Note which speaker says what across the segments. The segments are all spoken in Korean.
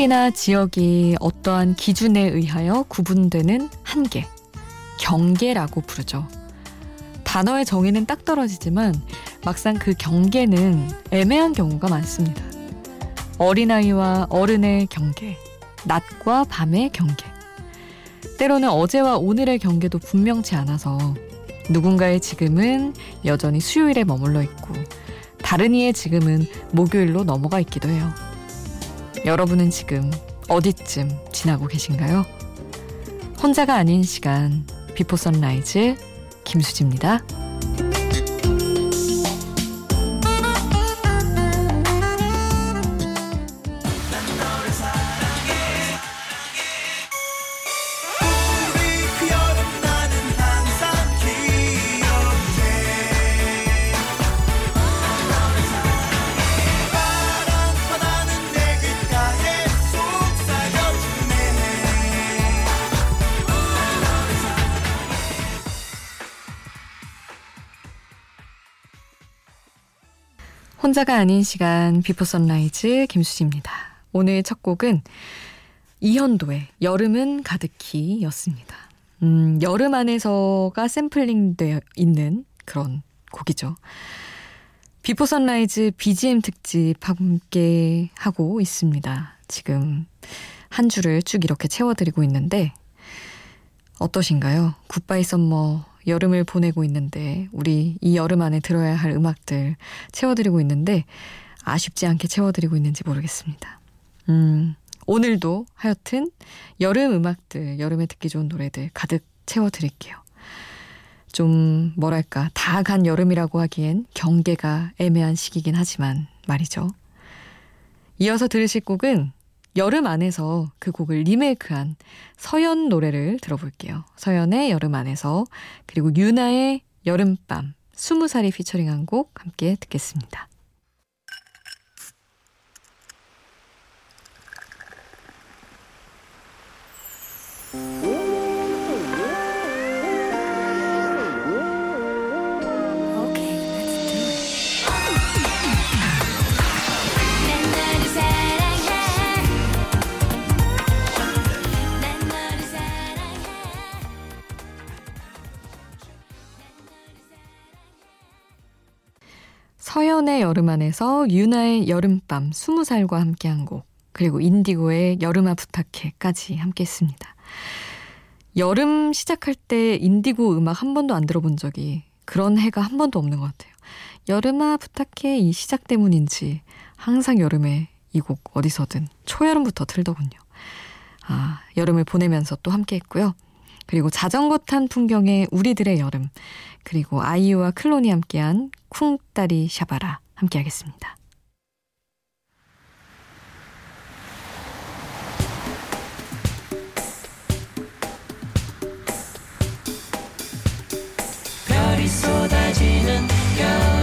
Speaker 1: 시골이나 지역이 어떠한 기준에 의하여 구분되는 한계, 경계라고 부르죠. 단어의 정의는 딱 떨어지지만 막상 그 경계는 애매한 경우가 많습니다. 어린아이와 어른의 경계, 낮과 밤의 경계. 때로는 어제와 오늘의 경계도 분명치 않아서 누군가의 지금은 여전히 수요일에 머물러 있고 다른 이의 지금은 목요일로 넘어가 있기도 해요. 여러분은 지금 어디쯤 지나고 계신가요? 혼자가 아닌 시간 비포 선라이즈 김수지입니다. 혼자가 아닌 시간 비포 선라이즈 김수지입니다. 오늘 첫 곡은 이현도의 여름은 가득히 였습니다. 음, 여름 안에서가 샘플링되어 있는 그런 곡이죠. 비포 선라이즈 BGM 특집 함께 하고 있습니다. 지금 한 주를 쭉 이렇게 채워드리고 있는데 어떠신가요? Goodbye Summer 여름을 보내고 있는데 우리 이 여름 안에 들어야 할 음악들 채워드리고 있는데 아쉽지 않게 채워드리고 있는지 모르겠습니다. 음, 오늘도 하여튼 여름 음악들, 여름에 듣기 좋은 노래들 가득 채워드릴게요. 좀 뭐랄까 다 간 여름이라고 하기엔 경계가 애매한 시기긴 하지만 말이죠. 이어서 들으실 곡은 여름 안에서 그 곡을 리메이크한 서연 노래를 들어볼게요. 서연의 여름 안에서 그리고 유나의 여름밤 20살이 피처링한 곡 함께 듣겠습니다. 서연의 여름 안에서 유나의 여름밤 20살과 함께한 곡 그리고 인디고의 여름아 부탁해까지 함께했습니다. 여름 시작할 때 인디고 음악 한 번도 안 들어본 적이 그런 해가 한 번도 없는 것 같아요. 여름아 부탁해 이 시작 때문인지 항상 여름에 이 곡 어디서든 초여름부터 틀더군요. 아, 여름을 보내면서 또 함께 했고요. 그리고 자전거 탄 풍경의 우리들의 여름, 그리고 아이유와 클론이 함께한 쿵따리 샤바라 함께하겠습니다. 쏟아지는 별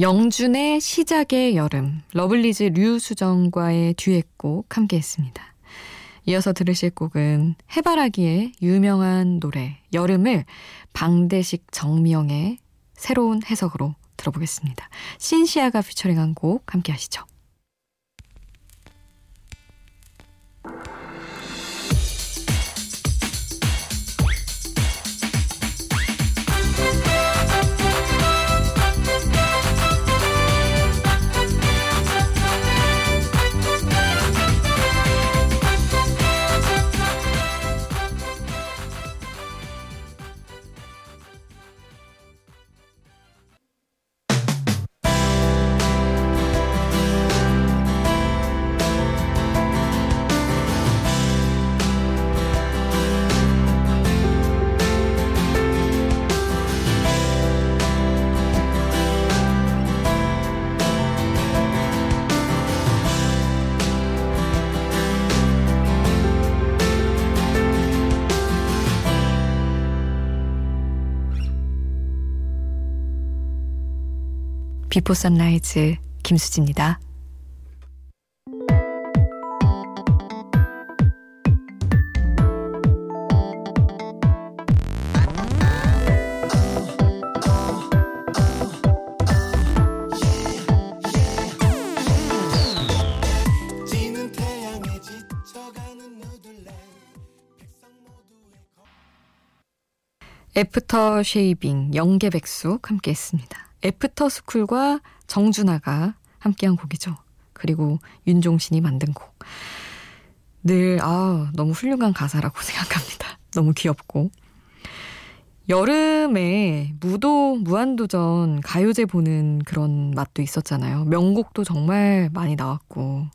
Speaker 1: 영준의 시작의 여름, 러블리즈 류수정과의 듀엣곡 함께했습니다. 이어서 들으실 곡은 해바라기의 유명한 노래 여름을 방대식 정미영의 새로운 해석으로 들어보겠습니다. 신시아가 피처링한 곡 함께 하시죠. 비포 선라이즈 김수지입니다. 애프터 쉐이빙 영계백숙 함께 했습니다. 애프터 스쿨과 정준하가 함께한 곡이죠. 그리고 윤종신이 만든 곡. 늘, 아 너무 훌륭한 가사라고 생각합니다. 너무 귀엽고. 여름에 무도, 무한도전 가요제 보는 그런 맛도 있었잖아요. 명곡도 정말 많이 나왔고.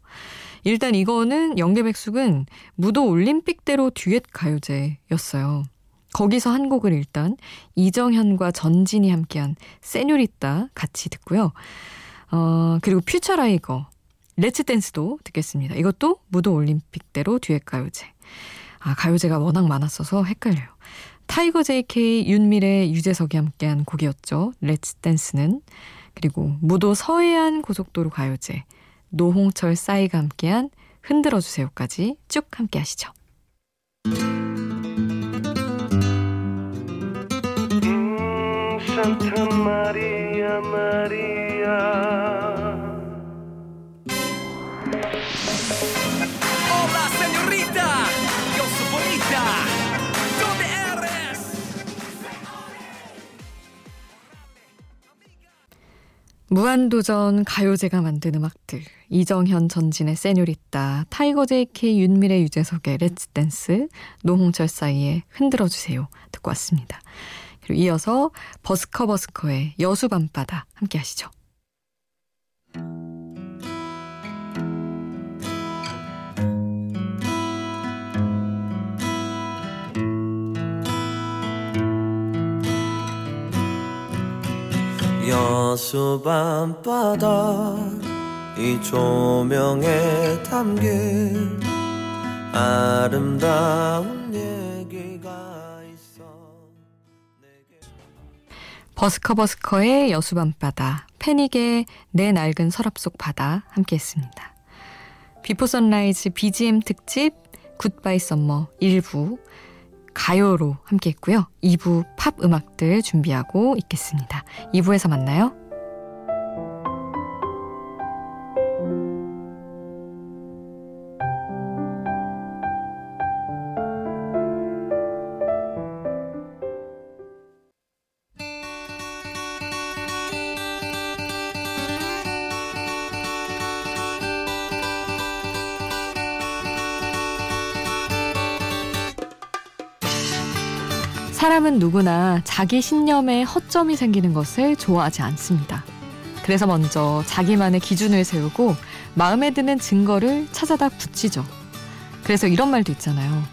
Speaker 1: 일단 이거는 영계백숙은 무도 올림픽대로 듀엣 가요제였어요. 거기서 한 곡을 일단 이정현과 전진이 함께한 세뇨리따 같이 듣고요. 어, 그리고 퓨처라이거, Let's Dance도 듣겠습니다. 이것도 무도 올림픽대로 듀엣 가요제. 아, 가요제가 워낙 많았어서 헷갈려요. 타이거 JK, 윤미래, 유재석이 함께한 곡이었죠. Let's Dance는. 그리고 무도 서해안 고속도로 가요제. 노홍철 싸이가 함께한 흔들어주세요까지 쭉 함께 하시죠. 산타 마리아 마리아 무한도전 가요제가 만든 음악들. 이정현 전진의 세뇨리따 타이거 JK 윤미래 유재석의 Let's Dance 노홍철 싸이의 흔들어주세요 듣고 왔습니다. 그리고 이어서 버스커 버스커의 여수 밤바다 함께 하시죠. 여수 밤바다 이 조명에 담긴 아름다운 얘기가 버스커버스커의 여수 밤바다 패닉의 내 낡은 서랍 속 바다 함께 했습니다. 비포 선라이즈 BGM 특집 Goodbye Summer 1부 가요로 함께 했고요. 2부 팝 음악들 준비하고 있겠습니다. 2부에서 만나요. 사람은 누구나 자기 신념에 허점이 생기는 것을 좋아하지 않습니다. 그래서 먼저 자기만의 기준을 세우고 마음에 드는 증거를 찾아다 붙이죠. 그래서 이런 말도 있잖아요.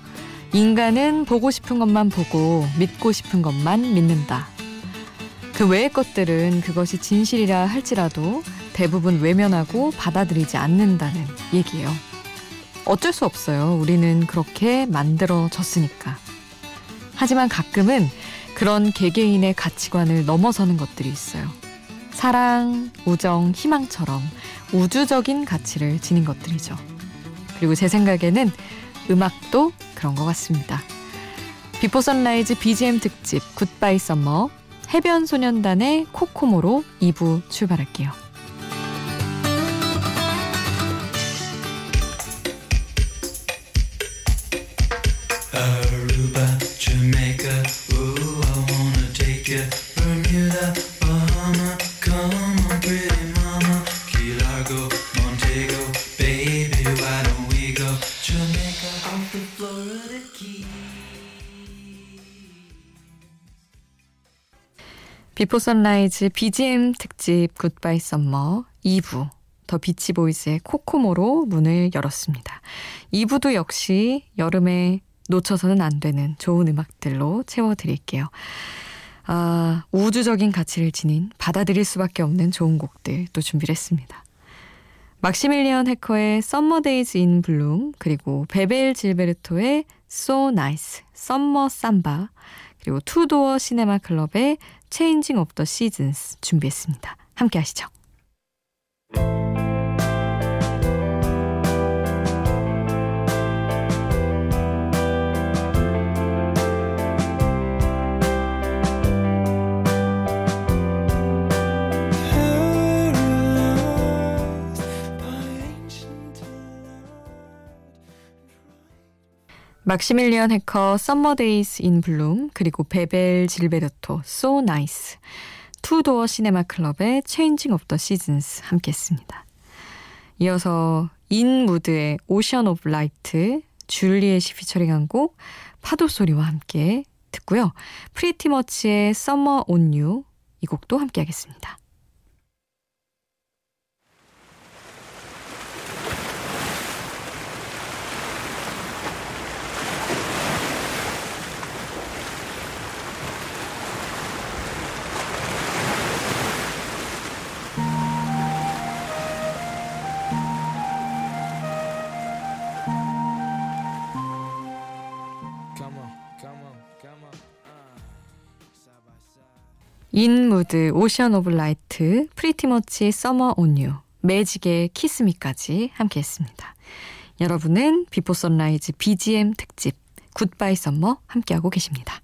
Speaker 1: 인간은 보고 싶은 것만 보고 믿고 싶은 것만 믿는다. 그 외의 것들은 그것이 진실이라 할지라도 대부분 외면하고 받아들이지 않는다는 얘기예요. 어쩔 수 없어요. 우리는 그렇게 만들어졌으니까. 하지만 가끔은 그런 개개인의 가치관을 넘어서는 것들이 있어요. 사랑, 우정, 희망처럼 우주적인 가치를 지닌 것들이죠. 그리고 제 생각에는 음악도 그런 것 같습니다. 비포 선라이즈 BGM 특집 Goodbye Summer 해변 소년단의 Kokomo로 2부 출발할게요. 비포 선라이즈 BGM 특집 Goodbye Summer 2부 더 비치 보이즈의 Kokomo로 문을 열었습니다. 2부도 역시 여름에 놓쳐서는 안 되는 좋은 음악들로 채워드릴게요. 아, 우주적인 가치를 지닌 받아들일 수밖에 없는 좋은 곡들 또 준비를 했습니다. 막시밀리언 해커의 Summer Days in Bloom 그리고 베벨 질베르토의 So Nice, Summer Samba 그리고 투도어 시네마 클럽의 of the Seasons 준비했습니다. 함께 하시죠. 막시밀리언 해커 Summer Days in Bloom 그리고 베벨 질베르토 So Nice 투도어 시네마 클럽의 Changing of the Seasons 함께 했습니다. 이어서 인 무드의 Ocean of Light 줄리엣이 피처링한 곡 파도 소리와 함께 듣고요. 프리티머치의 Summer on You 이 곡도 함께 하겠습니다. 인무드, Ocean of Light, 프리티머치 Summer on You, 매직의 Kiss Me까지 함께 했습니다. 여러분은 비포 선라이즈 BGM 특집 Goodbye Summer 함께하고 계십니다.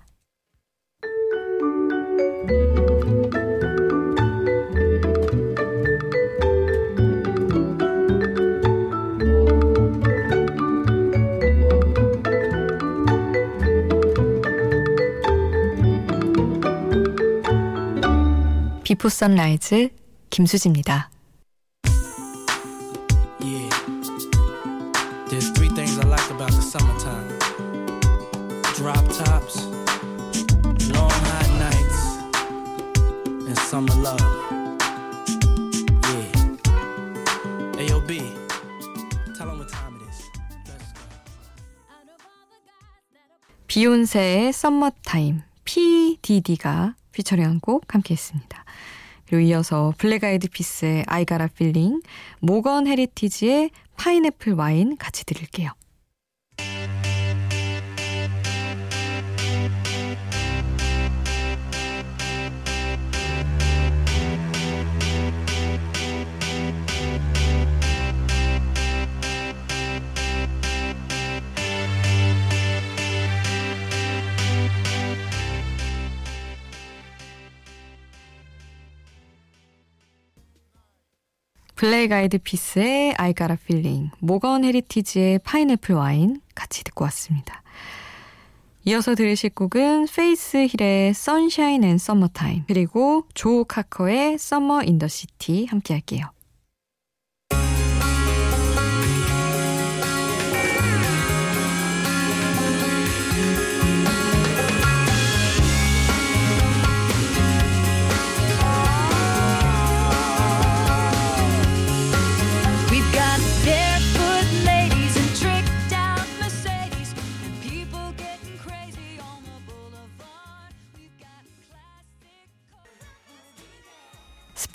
Speaker 1: 비포 선라이즈 김수지입니다. Yeah. There's three things I like about the summertime. Drop tops, long hot nights, and summer love. Yeah. AOB, tell them what time it is. Let's go. 비욘세의 썸머타임, PDD가 피처링한 곡 함께 했습니다. 그리고 이어서 블랙 아이드 피스의 a Feeling, 모건 헤리티지의 파인애플 와인 같이 들을게요. 블랙 아이드 피스의 I Gotta Feeling, 모건 헤리티지의 Pineapple Wine 같이 듣고 왔습니다. 이어서 들으실 곡은 페이스 힐의 Sunshine and Summertime 그리고 조 카커의 Summer in the City 함께 할게요.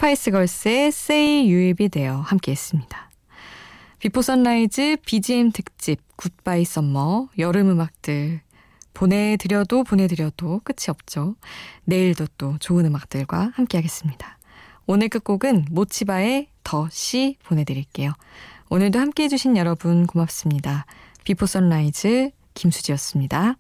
Speaker 1: 스파이스 걸스의 Say You'll Be There 함께 했습니다. 비포 선라이즈 BGM 특집 goodbye summer 여름 음악들 보내드려도 보내드려도 끝이 없죠. 내일도 또 좋은 음악들과 함께 하겠습니다. 오늘 끝곡은 모치바의 The Sea 보내드릴게요. 오늘도 함께 해주신 여러분 고맙습니다. 비포 선라이즈 김수지였습니다.